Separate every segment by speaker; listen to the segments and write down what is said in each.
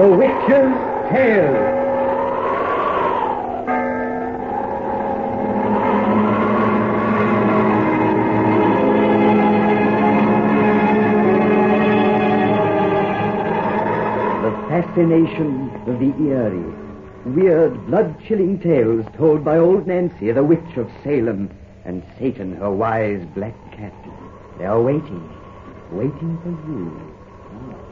Speaker 1: The Witch's Tale. The fascination of the eerie, weird, blood-chilling tales told by old Nancy, the witch of Salem, and Satan, her wise black cat. They are waiting, waiting for you.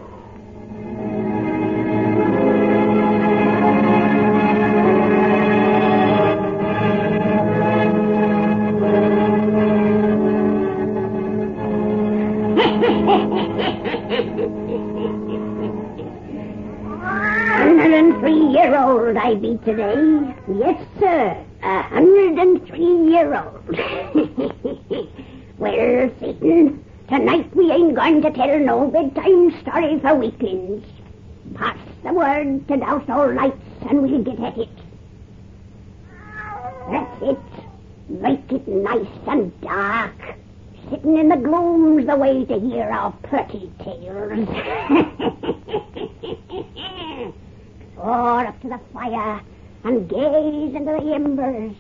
Speaker 2: Hundred and three year old I be today. Yes, sir. A hundred and three year old. well, Satan, tonight we ain't going to tell no bedtime story for weaklings. Pass the word to douse all lights and we'll get at it. That's it. Make it nice and dark. Sitting in the gloom's the way to hear our pretty tales. Or up to the fire and gaze into the embers.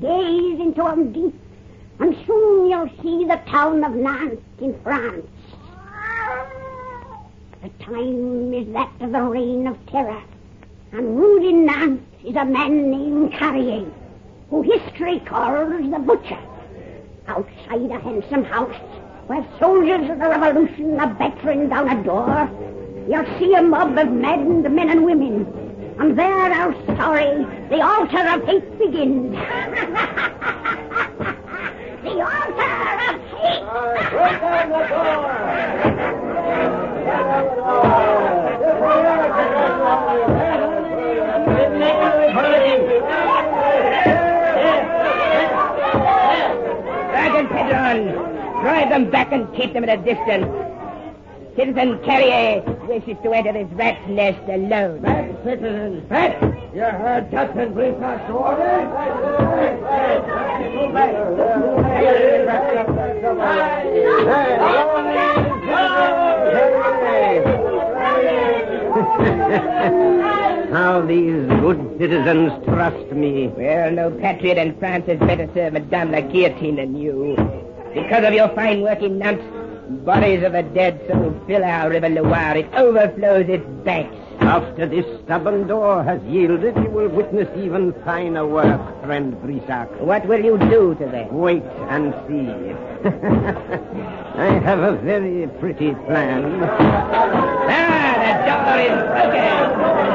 Speaker 2: Gaze into 'em deep, and soon you'll see the town of Nantes in France. The time is that of the reign of terror, and ruled in Nantes is a man named Carrier, who history calls the Butcher. Outside a handsome house, where soldiers of the Revolution are battering down a door, you'll see a mob of maddened men and women. And there our story, the altar of hate begins. the altar of hate!
Speaker 3: Sergeant Pedron, drive them back and keep them at a distance. Citizen Carrier wishes to enter this rat's nest alone.
Speaker 1: Back, citizens, back! You heard Captain Brissac's order?
Speaker 4: How these good citizens trust me.
Speaker 3: Well, no patriot in France has better served Madame la Guillotine than you. Because of your fine work in Nantes, bodies of the dead so fill our River Loire, it overflows its banks.
Speaker 4: After this stubborn door has yielded, you will witness even finer work, friend Brissac.
Speaker 3: What will you do to them?
Speaker 4: Wait and see. I have a very pretty plan.
Speaker 3: Ah, is broken.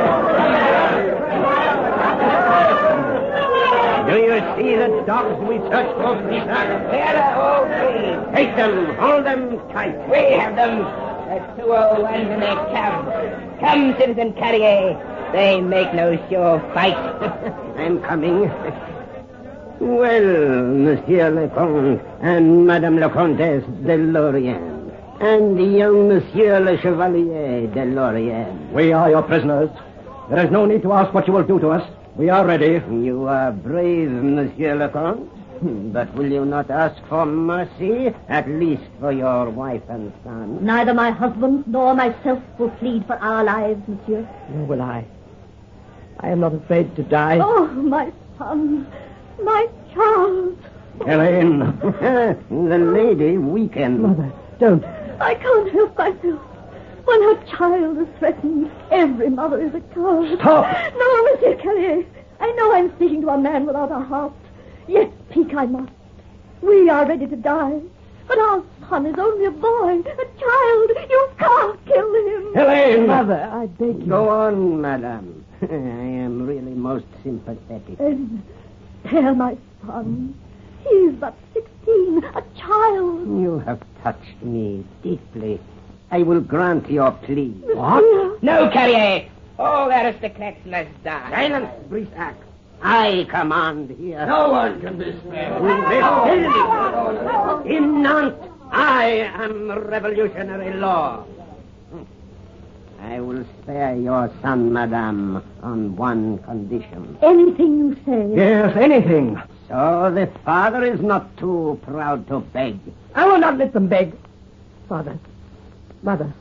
Speaker 4: Do you see the dogs we searched for, Brissac?
Speaker 3: There oh, are all three.
Speaker 4: Take them, hold them tight.
Speaker 3: We have them. The two old ones in their cab. Come, Citizen Carrier. They make no sure fight.
Speaker 4: I'm coming. Well, Monsieur le Comte and Madame la Comtesse de Lorient, and the young Monsieur le Chevalier de Lorient.
Speaker 1: We are your prisoners. There is no need to ask what you will do to us. We are ready.
Speaker 4: You are brave, Monsieur le Comte. But will you not ask for mercy, at least for your wife and son?
Speaker 5: Neither my husband nor myself will plead for our lives, monsieur.
Speaker 1: Nor will I. I am not afraid to die.
Speaker 5: Oh, my son, my child.
Speaker 1: Elaine.
Speaker 4: the lady weakened.
Speaker 1: Mother, don't.
Speaker 5: I can't help myself. When her child is threatened, every mother is a coward.
Speaker 1: Stop!
Speaker 5: No, Monsieur Carrier. I know I'm speaking to a man without a heart. Yet speak I must. We are ready to die. But our son is only a boy, a child. You can't kill him.
Speaker 1: Elaine! Mother, I beg you.
Speaker 4: Go on, madame. I am really most sympathetic.
Speaker 5: Then spare my son. He is but sixteen, a child.
Speaker 4: You have touched me deeply. I will grant your plea.
Speaker 1: What?
Speaker 3: No, Carrier. All aristocrats must die.
Speaker 4: Silence, Brissac. I command here.
Speaker 1: No one can be spared.
Speaker 4: In Nantes, I am revolutionary law. I will spare your son, madame, on one condition.
Speaker 5: Anything you say.
Speaker 1: Yes, anything.
Speaker 4: So the father is not too proud to beg.
Speaker 1: I will not let them beg. Father, mother,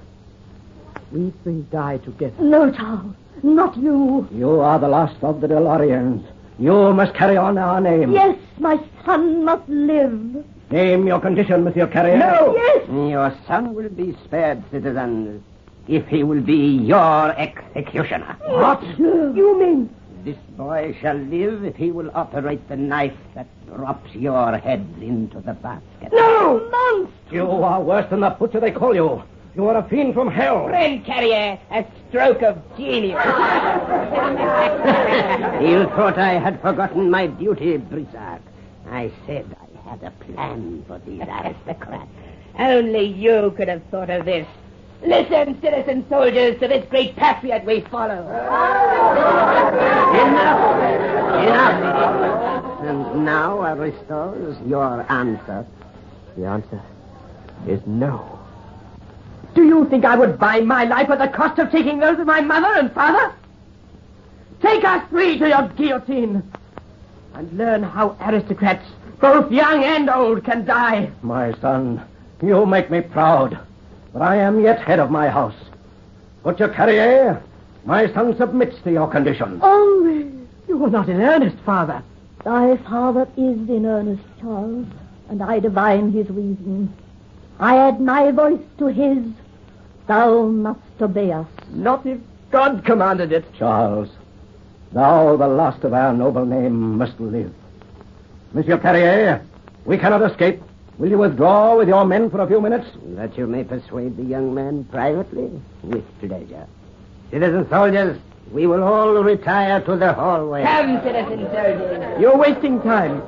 Speaker 6: We three die together.
Speaker 5: No, Charles, not you.
Speaker 7: You are the last of the Delorians. You must carry on our name.
Speaker 5: Yes, my son must live.
Speaker 7: Name your condition, Monsieur Carrier.
Speaker 6: No!
Speaker 5: Yes.
Speaker 4: Your son will be spared, citizens, if he will be your executioner.
Speaker 7: What?
Speaker 6: You mean
Speaker 4: This boy shall live if he will operate the knife that drops your head into the basket.
Speaker 6: no?
Speaker 5: Monster.
Speaker 7: You are worse than the butcher they call you. You are a fiend from hell.
Speaker 3: Friend Carrier, a stroke of genius.
Speaker 4: You thought I had forgotten my duty, Brissac. I said I had a plan for these aristocrats.
Speaker 3: Only you could have thought of this. Listen, citizen soldiers, to this great patriot we follow.
Speaker 4: Enough! Enough! And now, Aristos, your answer.
Speaker 6: The answer is no. Do you think I would buy my life at the cost of taking those of my mother and father? Take us three to your guillotine and learn how aristocrats, both young and old, can die.
Speaker 7: My son, you make me proud. But I am yet head of my house. Butcher Carrier, my son submits to your conditions.
Speaker 5: Only
Speaker 6: You are not in earnest, father.
Speaker 5: thy father is in earnest, Charles, and I divine his reason. I add my voice to his. Thou must obey us.
Speaker 6: Not if God commanded it.
Speaker 7: Charles, thou, the last of our noble name, must live. Monsieur Carrier, we cannot escape. Will you withdraw with your men for a few minutes?
Speaker 4: That you may persuade the young man privately? With pleasure. Citizen soldiers, we will all retire to the hallway.
Speaker 3: Come, citizen soldiers.
Speaker 6: You're wasting time.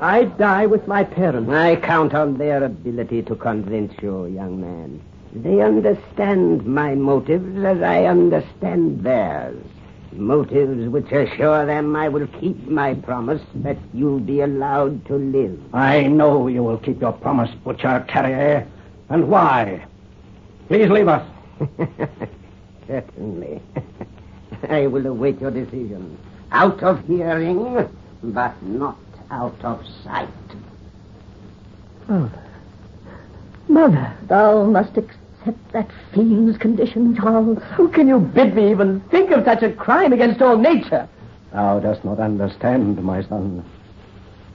Speaker 6: I die with my parents.
Speaker 4: I count on their ability to convince you, young man. They understand my motives as I understand theirs. Motives which assure them I will keep my promise that you'll be allowed to live.
Speaker 7: I know you will keep your promise, Butcher Carrier. And why? Please leave us.
Speaker 4: Certainly. I will await your decision. Out of hearing, but not out of sight.
Speaker 6: Mother, Mother.
Speaker 5: Thou must accept that fiend's condition, Charles.
Speaker 6: how can you bid me even think of such a crime against all nature?
Speaker 7: Thou dost not understand, my son.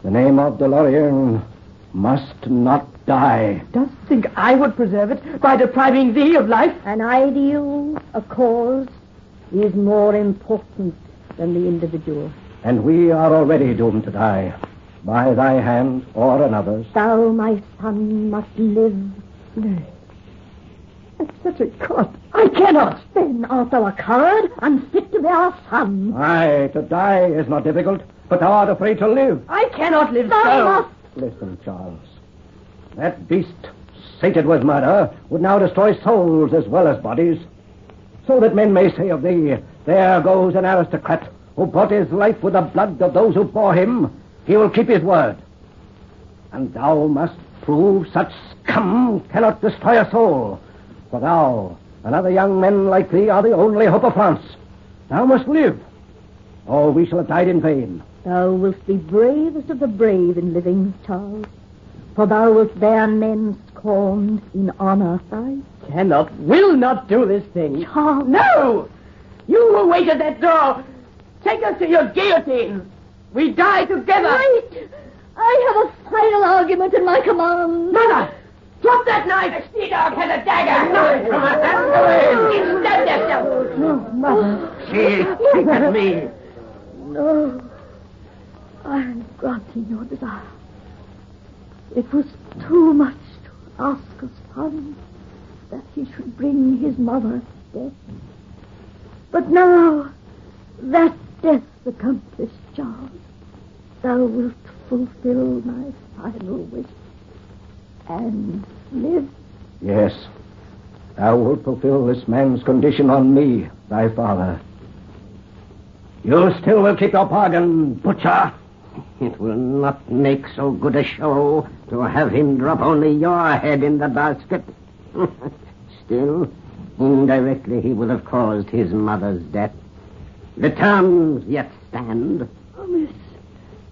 Speaker 7: The name of Delorian must not die.
Speaker 6: Dost think I would preserve it by depriving thee of life?
Speaker 5: An ideal, a cause, is more important than the individual.
Speaker 7: And we are already doomed to die. By thy hand or another's.
Speaker 5: Thou, my son, must live.
Speaker 6: Nay. At such a cost, I cannot.
Speaker 5: Then art thou a coward, unfit to be our son.
Speaker 7: Aye, to die is not difficult, but thou art afraid to live.
Speaker 6: I cannot live
Speaker 5: Thou
Speaker 6: so.
Speaker 5: must
Speaker 7: Listen, Charles. That beast, sated with murder, would now destroy souls as well as bodies. So that men may say of thee, there goes an aristocrat who bought his life with the blood of those who bore him. He will keep his word. And thou must prove such scum cannot destroy a soul. For thou and other young men like thee are the only hope of France. Thou must live. Or we shall have died in vain.
Speaker 5: Thou wilt be bravest of the brave in living, Charles. For thou wilt bear men scorned in honor. I,
Speaker 6: Cannot, will not do this thing.
Speaker 5: Charles.
Speaker 6: No! You who wait at that door, take us to your guillotine. We die together.
Speaker 5: Wait! I have a final argument in my command.
Speaker 6: Mother, drop that knife. The sea dog has a dagger. Knife from her hand. Stab yourself.
Speaker 5: No, mother.
Speaker 4: See, think at me.
Speaker 5: No. I am granting your desire. It was too much to ask a son that he should bring his mother's death. But now that death accomplished, Charles, thou wilt fulfill my final wish and live.
Speaker 7: Yes. Thou wilt fulfill this man's condition on me, thy father. You still will keep your bargain, butcher.
Speaker 4: It will not make so good a show to have him drop only your head in the basket. Still, indirectly he will have caused his mother's death. The terms yet stand.
Speaker 5: Promise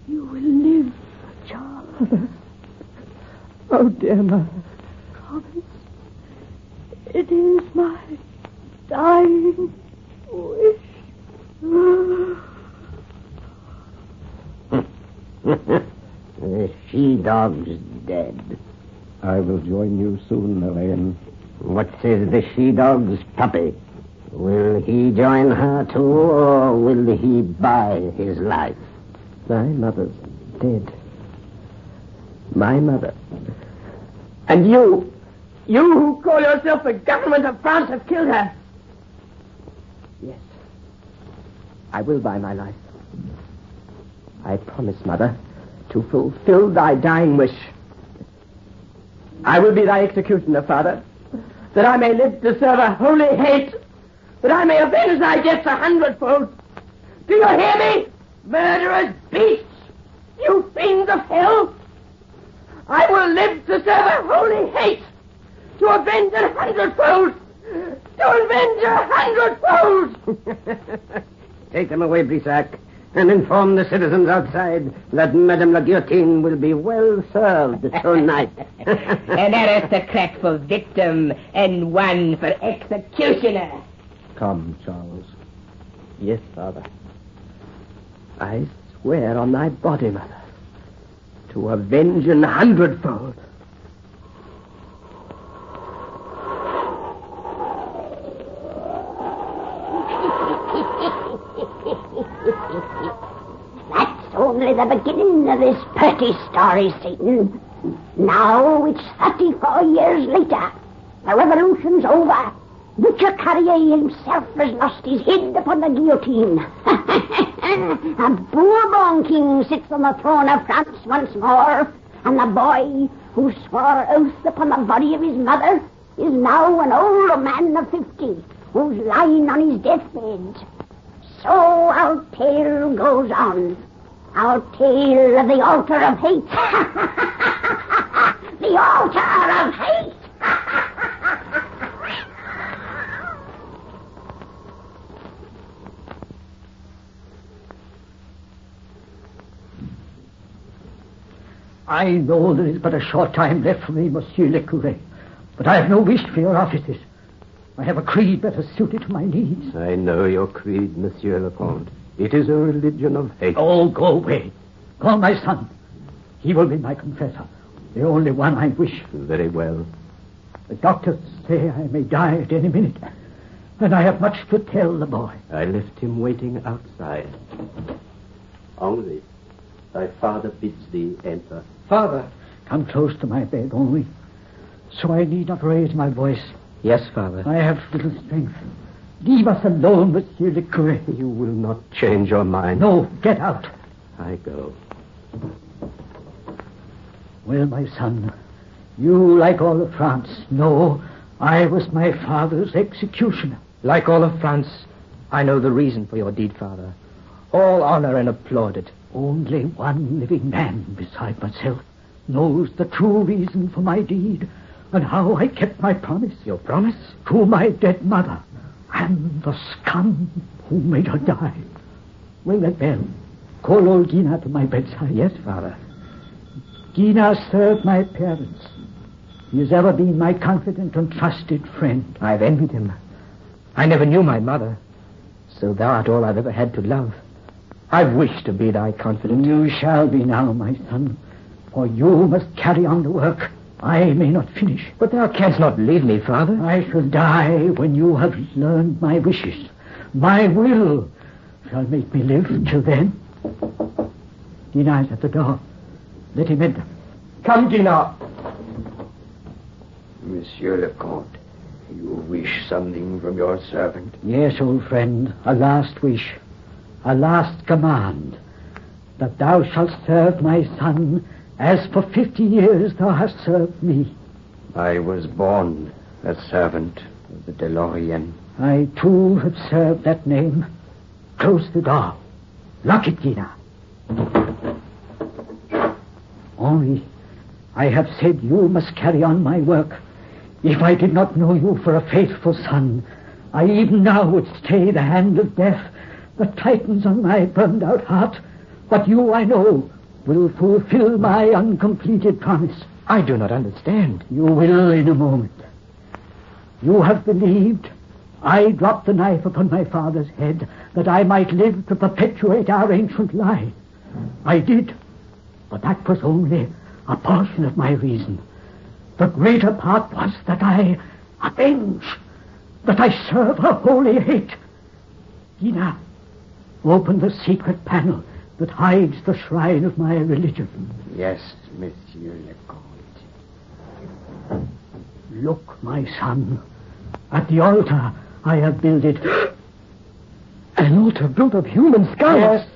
Speaker 5: you will live, Charles.
Speaker 6: Oh, dear mother.
Speaker 5: Promise. It is my dying wish.
Speaker 4: the she-dog's dead.
Speaker 7: I will join you soon, Elaine.
Speaker 4: What says the she-dog's puppy? Will he join her too, or will he buy his life?
Speaker 6: My mother's dead. My mother. And you, you who call yourself the government of France have killed her. Yes. I will buy my life. I promise, Mother, to fulfill thy dying wish. I will be thy executioner, Father, that I may live to serve a holy hate, that I may avenge thy deaths a hundredfold. Do you hear me, murderous beasts, you fiends of hell? I will live to serve a holy hate, to avenge a hundredfold, to avenge a hundredfold.
Speaker 4: Take them away, Brissac, and inform the citizens outside that Madame la Guillotine will be well served tonight.
Speaker 3: An aristocrat for victim and one for executioner.
Speaker 7: Come, Charles.
Speaker 6: Yes, Father. I swear on thy body, Mother, to avenge an hundredfold.
Speaker 2: That's only the beginning of this pretty story, Satan. Now it's 34 years later. The revolution's over. Butcher Carrier himself has lost his head upon the guillotine. a Bourbon king sits on the throne of France once more, and the boy who swore oath upon the body of his mother is now an old man of fifty who's lying on his deathbed. So our tale goes on. Our tale of the altar of hate. the altar of hate.
Speaker 8: I know there is but a short time left for me, Monsieur le Curé, but I have no wish for your offices. I have a creed better suited to my needs.
Speaker 9: I know your creed, Monsieur le Comte. It is a religion of hate.
Speaker 8: Oh, go away. Call my son. He will be my confessor, the only one I wish.
Speaker 9: Very well.
Speaker 8: The doctors say I may die at any minute, and I have much to tell the boy.
Speaker 9: I left him waiting outside. Henri, thy father bids thee enter.
Speaker 8: Father. Come close to my bed only, so I need not raise my voice.
Speaker 6: Yes, Father.
Speaker 8: I have little strength. Leave us alone, Monsieur le Curé.
Speaker 9: You will not change your mind.
Speaker 8: No, get out.
Speaker 9: I go.
Speaker 8: Well, my son, you, like all of France, know I was my father's executioner.
Speaker 6: Like all of France, I know the reason for your deed, Father. All honor and applaud it.
Speaker 8: Only one living man beside myself knows the true reason for my deed and how I kept my promise.
Speaker 6: Your promise?
Speaker 8: To my dead mother and the scum who made her die. Ring that bell. Call old Gina to my bedside.
Speaker 6: Yes, Father.
Speaker 8: Gina served my parents. He has ever been my confident and trusted friend.
Speaker 6: I've envied him. I never knew my mother, so thou art all I've ever had to love. I've wished to be thy confidant.
Speaker 8: You shall be now, my son, for you must carry on the work. I may not finish.
Speaker 6: But thou canst not leave me, Father.
Speaker 8: I shall die when you have learned my wishes. My will shall make me live till then. Gina's at the door. Let him enter.
Speaker 6: Come, Gina.
Speaker 1: Monsieur le Comte, you wish something from your servant?
Speaker 8: Yes, old friend, a last wish, a last command, that thou shalt serve my son as for fifty years thou hast served me.
Speaker 1: I was born a servant of the DeLorean.
Speaker 8: I too have served that name. Close the door. Lock it, Gina. Only, I have said you must carry on my work. If I did not know you for a faithful son, I even now would stay the hand of death that tightens on my burned out heart. But you, I know, will fulfill my uncompleted promise.
Speaker 6: I do not understand.
Speaker 8: You will in a moment. You have believed, I dropped the knife upon my father's head that I might live to perpetuate our ancient lie. I did, but that was only a portion of my reason. The greater part was that I avenge, that I serve a holy hate. Gina, open the secret panel that hides the shrine of my religion.
Speaker 1: Yes, Monsieur le Comte.
Speaker 8: Look, my son, at the altar I have builded.
Speaker 6: An altar built of human skulls.
Speaker 8: Yes,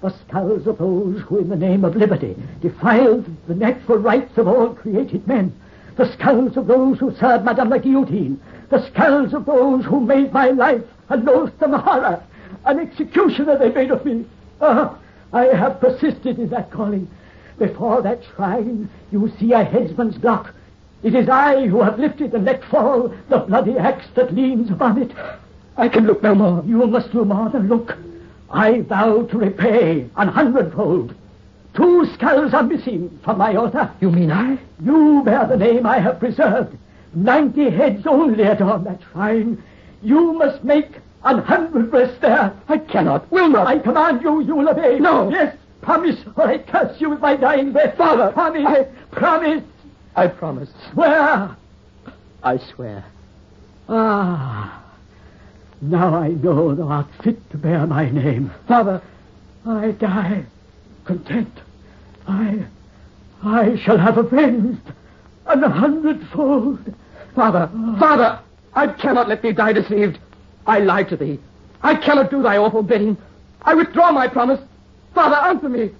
Speaker 8: the skulls of those who, in the name of liberty, defiled the natural rights of all created men. The skulls of those who served Madame la Guillotine. The skulls of those who made my life a loathsome horror. An executioner they made of me. Ah, I have persisted in that calling. Before that shrine, you see a headsman's block. It is I who have lifted and let fall the bloody axe that leans upon it.
Speaker 6: I can look no more.
Speaker 8: You must do more than look. I vow to repay an hundredfold. Two skulls are missing from my altar.
Speaker 6: You mean I?
Speaker 8: You bear the name I have preserved. Ninety heads only adorn that shrine. You must make an hundred rest there.
Speaker 6: I cannot, will not.
Speaker 8: I command you, you will obey.
Speaker 6: No.
Speaker 8: Yes, promise, or I curse you with my dying breath.
Speaker 6: Father,
Speaker 8: promise.
Speaker 6: I-
Speaker 8: Promise.
Speaker 6: I promise.
Speaker 8: Swear.
Speaker 6: I swear.
Speaker 8: Ah. Now I know thou art fit to bear my name.
Speaker 6: Father,
Speaker 8: I die content. I, I shall have avenged an hundredfold.
Speaker 6: Father, Father, I cannot let thee die deceived. I lied to thee. I cannot do thy awful bidding. I withdraw my promise. Father, answer me.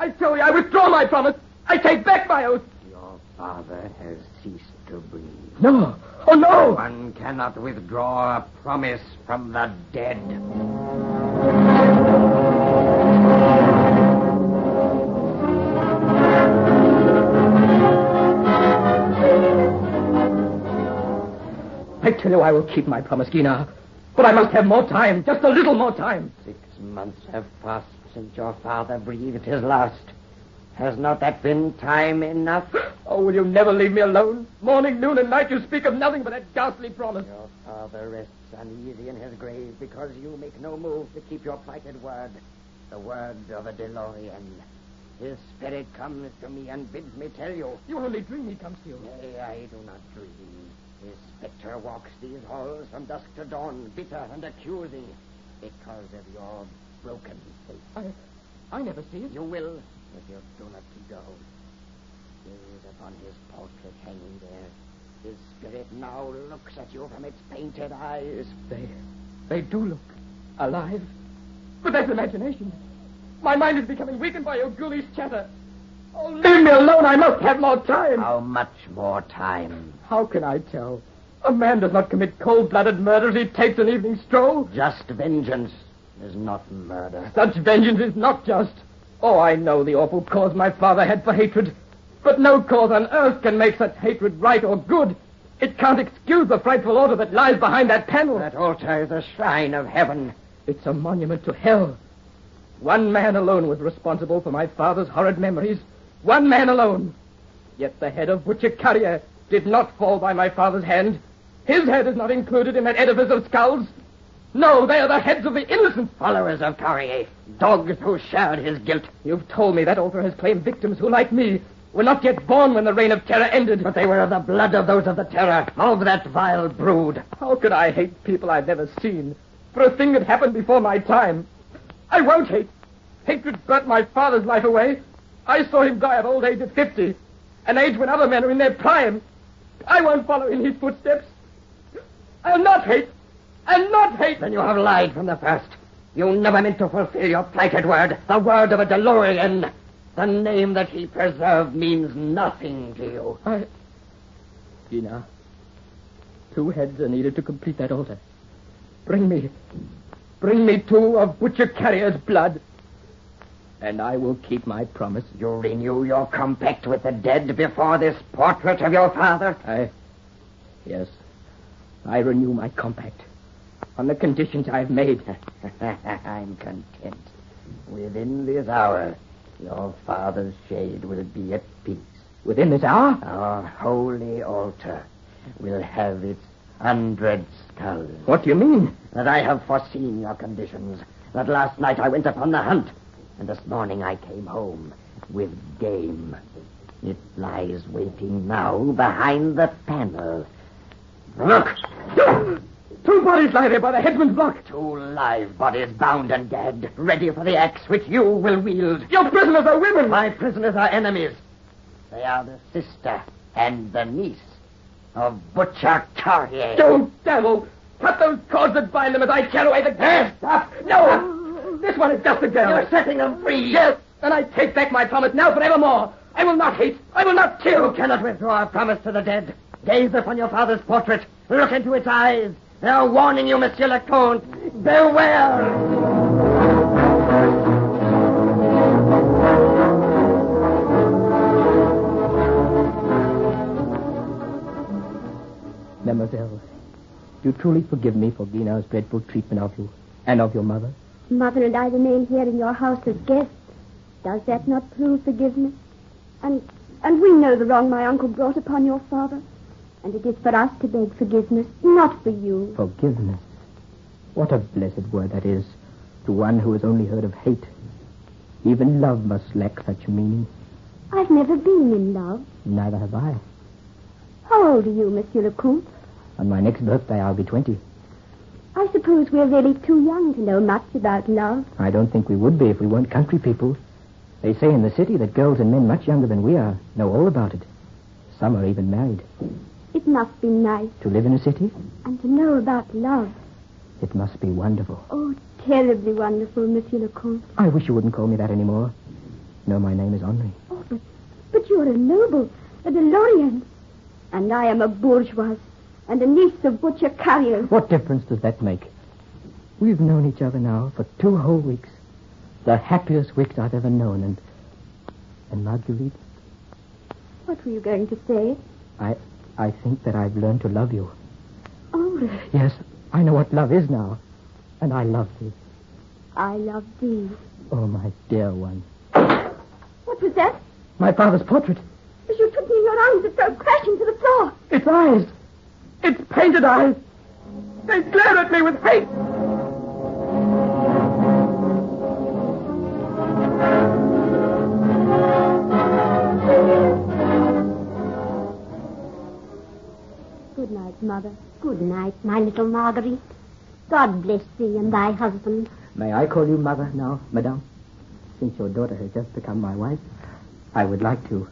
Speaker 6: I tell thee, I withdraw my promise. I take back my oath.
Speaker 1: Your father has ceased to breathe.
Speaker 6: No. Oh, no.
Speaker 1: One cannot withdraw a promise from the dead.
Speaker 6: I tell you, I will keep my promise, Gina. But I must have more time, just a little more time.
Speaker 1: Six months have passed since your father breathed his last. Has not that been time enough?
Speaker 6: Oh, will you never leave me alone? Morning, noon, and night you speak of nothing but that ghastly promise.
Speaker 1: Your father rests uneasy in his grave because you make no move to keep your plighted word. The word of a DeLorean. His spirit comes to me and bids me tell you.
Speaker 6: You only dream he comes to you.
Speaker 1: Nay, I do not dream. His spectre walks these halls from dusk to dawn, bitter and accusing, because of your broken faith.
Speaker 6: I, I never see it.
Speaker 1: You will if you do not go. Gaze upon his portrait hanging there. His spirit now looks at you from its painted eyes.
Speaker 6: They, they do look alive. But that's imagination. My mind is becoming weakened by your ghoulish chatter. Oh, leave me alone. I must have more time.
Speaker 1: How much more time?
Speaker 6: How can I tell? A man does not commit cold-blooded murder as he takes an evening stroll.
Speaker 1: Just vengeance is not murder.
Speaker 6: Such vengeance is not just. Oh, I know the awful cause my father had for hatred. But no cause on earth can make such hatred right or good. It can't excuse the frightful order that lies behind that panel.
Speaker 1: That altar is a shrine of heaven.
Speaker 6: It's a monument to hell. One man alone was responsible for my father's horrid memories. One man alone. Yet the head of Butcher Carrier did not fall by my father's hand. His head is not included in that edifice of skulls. No, they are the heads of the innocent.
Speaker 1: Followers of Carrier, dogs who shared his guilt.
Speaker 6: You've told me that altar has claimed victims who, like me, were not yet born when the reign of terror ended.
Speaker 1: But they were of the blood of those of the terror, of that vile brood.
Speaker 6: How could I hate people I've never seen for a thing that happened before my time? I won't hate. Hatred burnt my father's life away. I saw him die of old age at 50, an age when other men are in their prime. I won't follow in his footsteps. I'll not hate. I'll not hate.
Speaker 1: Then you have lied from the first. You never meant to fulfill your plighted word, the word of a DeLorean. The name that he preserved means nothing to you.
Speaker 6: I. Gina, two heads are needed to complete that altar. Bring me. Bring me two of Butcher Carrier's blood. And I will keep my promise.
Speaker 1: You renew your compact with the dead before this portrait of your father?
Speaker 6: I. Yes. I renew my compact. On the conditions I've made.
Speaker 1: I'm content. Within this hour, your father's shade will be at peace.
Speaker 6: Within this hour?
Speaker 1: Our holy altar will have its hundred skulls.
Speaker 10: What do you mean?
Speaker 1: That I have foreseen your conditions. That last night I went upon the hunt, and this morning I came home with game. It lies waiting now behind the panel. Look!
Speaker 10: Two bodies lie there by the headsman's block.
Speaker 1: Two live bodies bound and gagged, ready for the axe which you will wield.
Speaker 10: Your prisoners are women.
Speaker 1: My prisoners are enemies. They are the sister and the niece of Butcher Carrier.
Speaker 10: You devil! Cut those cords that bind them as I tear away the...
Speaker 1: Yes, stop!
Speaker 10: No! This one is just a girl.
Speaker 1: You're setting them free.
Speaker 10: Yes, and I take back my promise now forevermore. I will not hate. I will not kill.
Speaker 1: You cannot withdraw a promise to the dead. Gaze upon your father's portrait. Look into its eyes. They are warning you, Monsieur le
Speaker 10: Comte. Beware! You truly forgive me for Guinard's dreadful treatment of you and of your mother?
Speaker 11: Mother and I remain here in your house as guests. Does that not prove forgiveness? And and we know the wrong my uncle brought upon your father. And it is for us to beg forgiveness, not for you.
Speaker 10: Forgiveness. What a blessed word that is to one who has only heard of hate. Even love must lack such meaning.
Speaker 11: I've never been in love.
Speaker 10: Neither have I.
Speaker 11: How old are you, Monsieur le Comte?
Speaker 10: On my next birthday, I'll be 20.
Speaker 11: I suppose we're really too young to know much about love.
Speaker 10: I don't think we would be if we weren't country people. They say in the city that girls and men much younger than we are know all about it. Some are even married.
Speaker 11: It must be nice
Speaker 10: To live in a city,
Speaker 11: and to know about love.
Speaker 10: it must be wonderful.
Speaker 11: Oh, terribly wonderful, Monsieur le Comte.
Speaker 10: I wish you wouldn't call me that anymore. No, my name is Henri.
Speaker 11: Oh, but, but you're a noble, a DeLorean. And I am a bourgeoise and a niece of Butcher Carrier.
Speaker 10: What difference does that make? We've known each other now for two whole weeks. The happiest weeks I've ever known. And, and Marguerite,
Speaker 11: What were you going to say?
Speaker 10: I, I think that I've learned to love you.
Speaker 11: Oh,
Speaker 10: Yes, I know what love is now. And I love thee.
Speaker 11: I love thee.
Speaker 10: Oh, my dear one.
Speaker 11: What was that?
Speaker 10: My father's portrait.
Speaker 11: As you took me in your arms, it fell crashing to the floor.
Speaker 10: Its eyes. Its painted eyes. They glare at me with hate.
Speaker 11: Good night, Mother.
Speaker 2: Good night, my little Marguerite. God bless thee and thy husband.
Speaker 10: May I call you mother now, madame? Since your daughter has just become my wife, I would like to.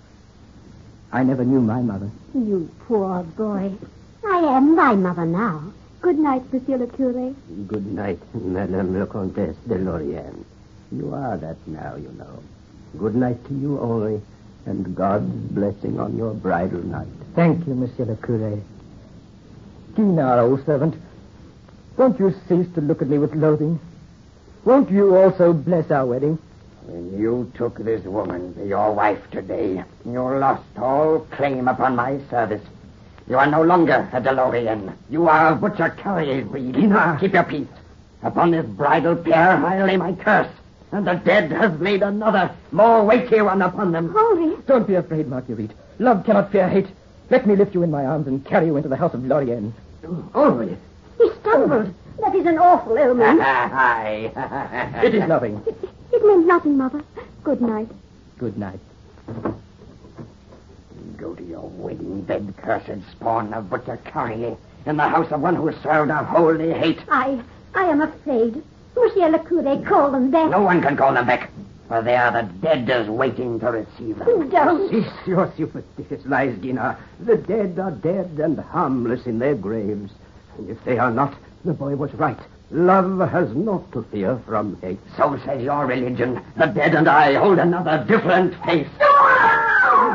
Speaker 10: I never knew my mother.
Speaker 2: You poor boy. I am thy mother now.
Speaker 11: Good night, Monsieur le Curé.
Speaker 1: Good night, Madame la Comtesse de Lorient. You are that now, you know. Good night to you, Henri, and God's blessing on your bridal night.
Speaker 10: Thank you, Monsieur le Curé. Guinard, old servant, won't you cease to look at me with loathing? Won't you also bless our wedding?
Speaker 1: When you took this woman to your wife today, you lost all claim upon my service. You are no longer a DeLorean. You are of Butcher Carrier's breed. Keep your peace. Upon this bridal pair, I lay my curse. And the dead has laid another, more weighty one upon them.
Speaker 11: Henri,
Speaker 10: Don't be afraid, Marguerite. Love cannot fear hate. Let me lift you in my arms and carry you into the house of Lorient.
Speaker 1: Oh, Henri.
Speaker 2: He stumbled. That is an awful omen.
Speaker 1: Hi.
Speaker 10: It is nothing.
Speaker 11: it meant nothing, Mother. Good night.
Speaker 10: Good night.
Speaker 1: Go to your wedding bed, cursed spawn of Butcher Carrier, in the house of one who served a holy hate.
Speaker 2: I, I am afraid. Monsieur le Curé, call them back.
Speaker 1: No one can call them back, for they are the dead as waiting to receive them.
Speaker 2: Don't.
Speaker 1: Cease your superstitious lies, Gina. The dead are dead and harmless in their graves. And if they are not, the boy was right. Love has naught to fear from hate. So says your religion. The dead and I hold another different faith.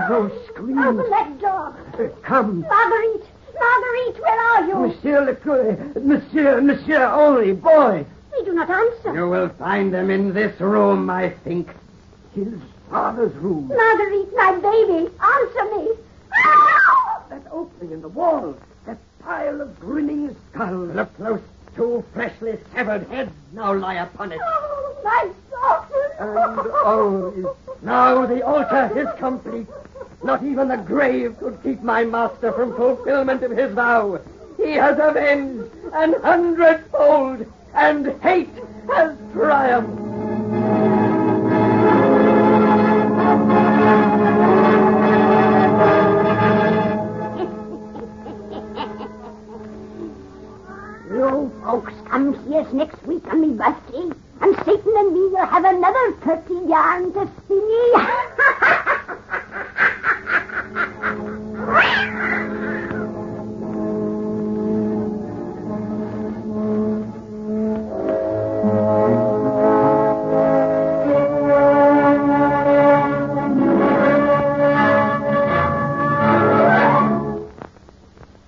Speaker 1: Those screams.
Speaker 2: Open that door.
Speaker 1: Come.
Speaker 2: Marguerite, Marguerite, where are you?
Speaker 1: Monsieur le Curé. Monsieur, Monsieur, only boy.
Speaker 2: They do not answer.
Speaker 1: You will find them in this room, I think. His father's room.
Speaker 2: Marguerite, my baby, answer me. Ah!
Speaker 1: That opening in the wall. That pile of grinning skulls. Look close. Two freshly severed heads now lie upon it.
Speaker 2: Oh, my daughter.
Speaker 1: And only now the altar is complete. Not even the grave could keep my master from fulfillment of his vow. he has avenged an hundredfold, and hate has triumphed.
Speaker 2: You folks come here next week on me birthday, and Satan and me will have another thirty yarn to spin ye.